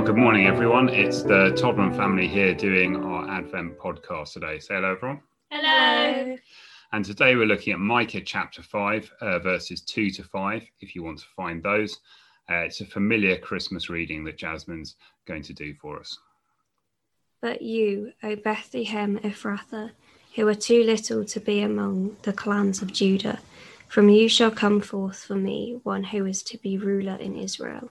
Well, good morning, everyone. It's the Todman family here doing our Advent podcast today. Say hello, everyone. Hello. And today we're looking at Micah chapter 5, uh, verses 2 to 5, if you want to find those. Uh, it's a familiar Christmas reading that Jasmine's going to do for us. But you, O Bethlehem Ephrathah, who are too little to be among the clans of Judah, from you shall come forth for me one who is to be ruler in Israel,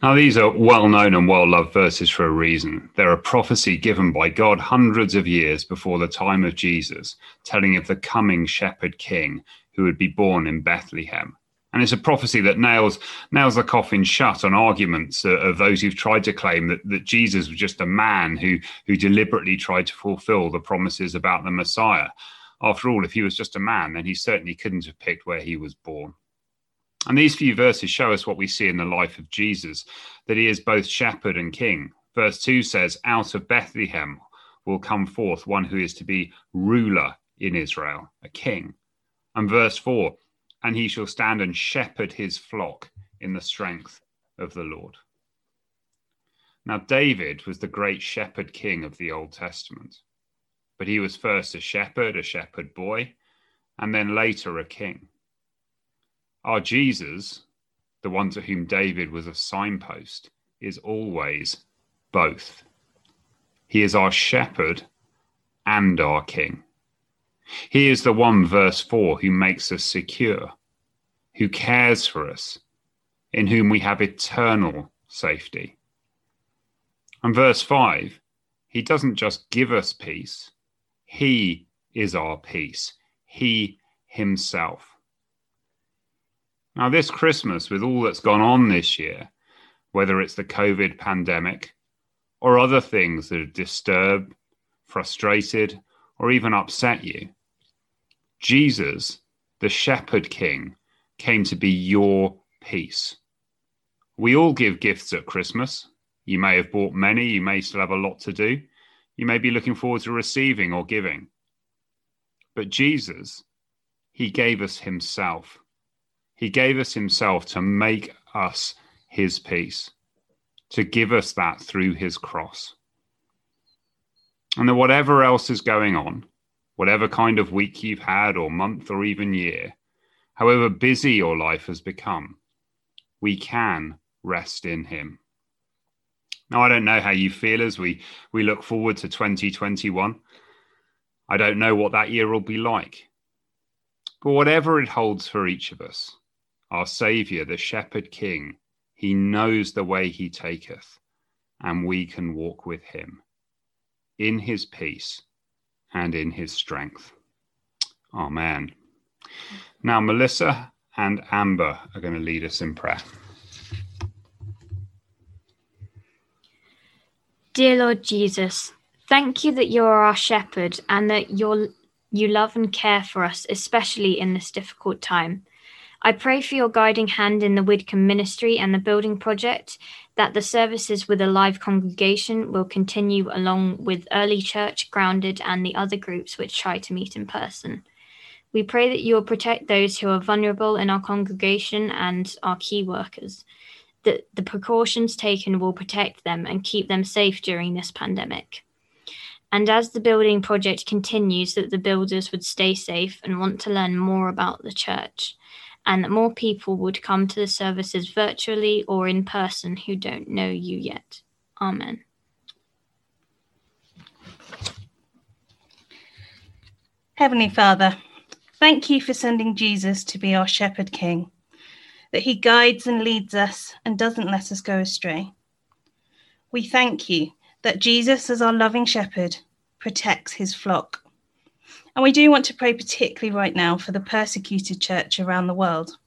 Now, these are well known and well loved verses for a reason. They're a prophecy given by God hundreds of years before the time of Jesus, telling of the coming shepherd king who would be born in Bethlehem. And it's a prophecy that nails nails the coffin shut on arguments uh, of those who've tried to claim that, that Jesus was just a man who who deliberately tried to fulfill the promises about the Messiah. After all, if he was just a man, then he certainly couldn't have picked where he was born. And these few verses show us what we see in the life of Jesus that he is both shepherd and king. Verse 2 says, Out of Bethlehem will come forth one who is to be ruler in Israel, a king. And verse 4, and he shall stand and shepherd his flock in the strength of the Lord. Now, David was the great shepherd king of the Old Testament, but he was first a shepherd, a shepherd boy, and then later a king. Our Jesus, the one to whom David was a signpost, is always both. He is our shepherd and our king. He is the one, verse 4, who makes us secure, who cares for us, in whom we have eternal safety. And verse 5, he doesn't just give us peace, he is our peace, he himself. Now, this Christmas, with all that's gone on this year, whether it's the COVID pandemic or other things that have disturbed, frustrated, or even upset you, Jesus, the Shepherd King, came to be your peace. We all give gifts at Christmas. You may have bought many, you may still have a lot to do. You may be looking forward to receiving or giving. But Jesus, He gave us Himself. He gave us himself to make us his peace, to give us that through his cross. And that whatever else is going on, whatever kind of week you've had, or month, or even year, however busy your life has become, we can rest in him. Now, I don't know how you feel as we, we look forward to 2021. I don't know what that year will be like. But whatever it holds for each of us, our Saviour, the Shepherd King, he knows the way he taketh, and we can walk with him in his peace and in his strength. Amen. Now, Melissa and Amber are going to lead us in prayer. Dear Lord Jesus, thank you that you are our shepherd and that you you love and care for us, especially in this difficult time. I pray for your guiding hand in the Widcombe ministry and the building project, that the services with a live congregation will continue along with early church, grounded, and the other groups which try to meet in person. We pray that you will protect those who are vulnerable in our congregation and our key workers, that the precautions taken will protect them and keep them safe during this pandemic. And as the building project continues, that the builders would stay safe and want to learn more about the church and that more people would come to the services virtually or in person who don't know you yet. Amen. Heavenly Father, thank you for sending Jesus to be our shepherd king, that he guides and leads us and doesn't let us go astray. We thank you that Jesus, as our loving shepherd, protects his flock and we do want to pray particularly right now for the persecuted church around the world.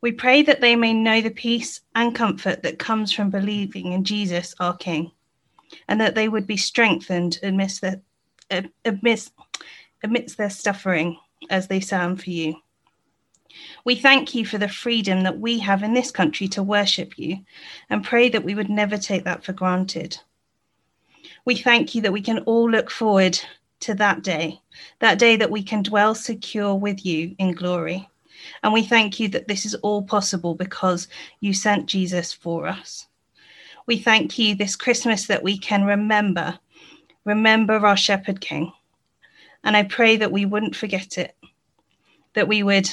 We pray that they may know the peace and comfort that comes from believing in Jesus, our King. and that they would be strengthened amidst their, amidst, amidst their suffering as they sound for you. We thank you for the freedom that we have in this country to worship you and pray that we would never take that for granted. We thank you that we can all look forward to that day, that day that we can dwell secure with you in glory. And we thank you that this is all possible because you sent Jesus for us. We thank you this Christmas that we can remember, remember our Shepherd King. And I pray that we wouldn't forget it, that we would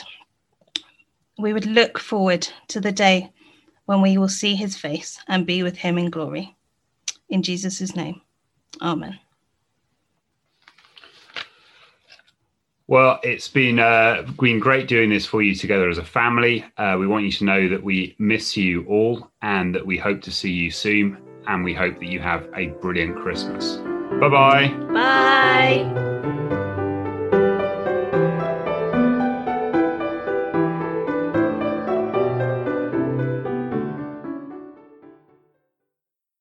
we would look forward to the day when we will see his face and be with him in glory. In Jesus' name, amen. Well, it's been uh, been great doing this for you together as a family. Uh, we want you to know that we miss you all and that we hope to see you soon. And we hope that you have a brilliant Christmas. Bye-bye. Bye.